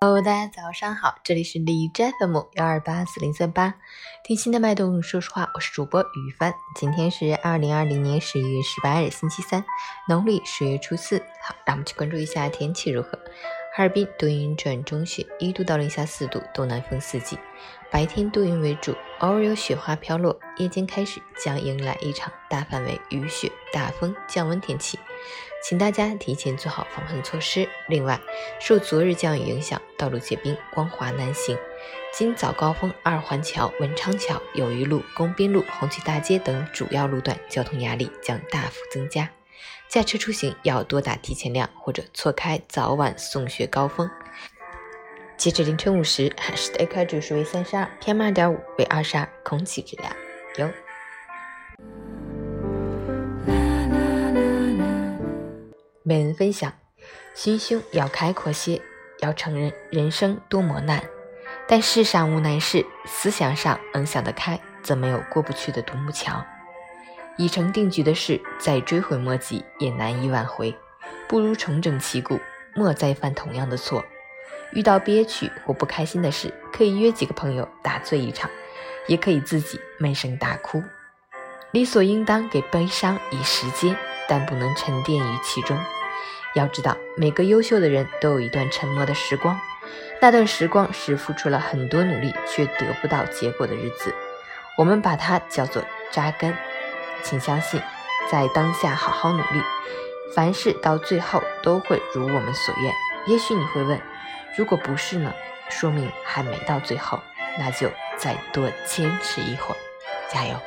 Hello，大家早上好，这里是李斋 FM 幺二八四零三八，听心的脉动，说实话，我是主播雨帆。今天是二零二零年十一月十八日，星期三，农历十月初四。好，让我们去关注一下天气如何。哈尔滨多云转中雪，一度到零下四度，东南风四级，白天多云为主，偶尔有雪花飘落，夜间开始将迎来一场大范围雨雪、大风、降温天气。请大家提前做好防范措施。另外，受昨日降雨影响，道路结冰，光滑难行。今早高峰，二环桥、文昌桥、友谊路、工兵路、红旗大街等主要路段交通压力将大幅增加，驾车出行要多打提前量，或者错开早晚送学高峰。截至凌晨五时，海市的 AQI 指数为三十二，PM 二点五为二十二，空气质量优。每人分享，心胸要开阔些，要承认人生多磨难。但世上无难事，思想上能想得开，则没有过不去的独木桥。已成定局的事，再追悔莫及，也难以挽回。不如重整旗鼓，莫再犯同样的错。遇到憋屈或不开心的事，可以约几个朋友大醉一场，也可以自己闷声大哭。理所应当给悲伤以时间，但不能沉淀于其中。要知道，每个优秀的人都有一段沉默的时光，那段时光是付出了很多努力却得不到结果的日子，我们把它叫做扎根。请相信，在当下好好努力，凡事到最后都会如我们所愿。也许你会问，如果不是呢？说明还没到最后，那就再多坚持一会儿，加油！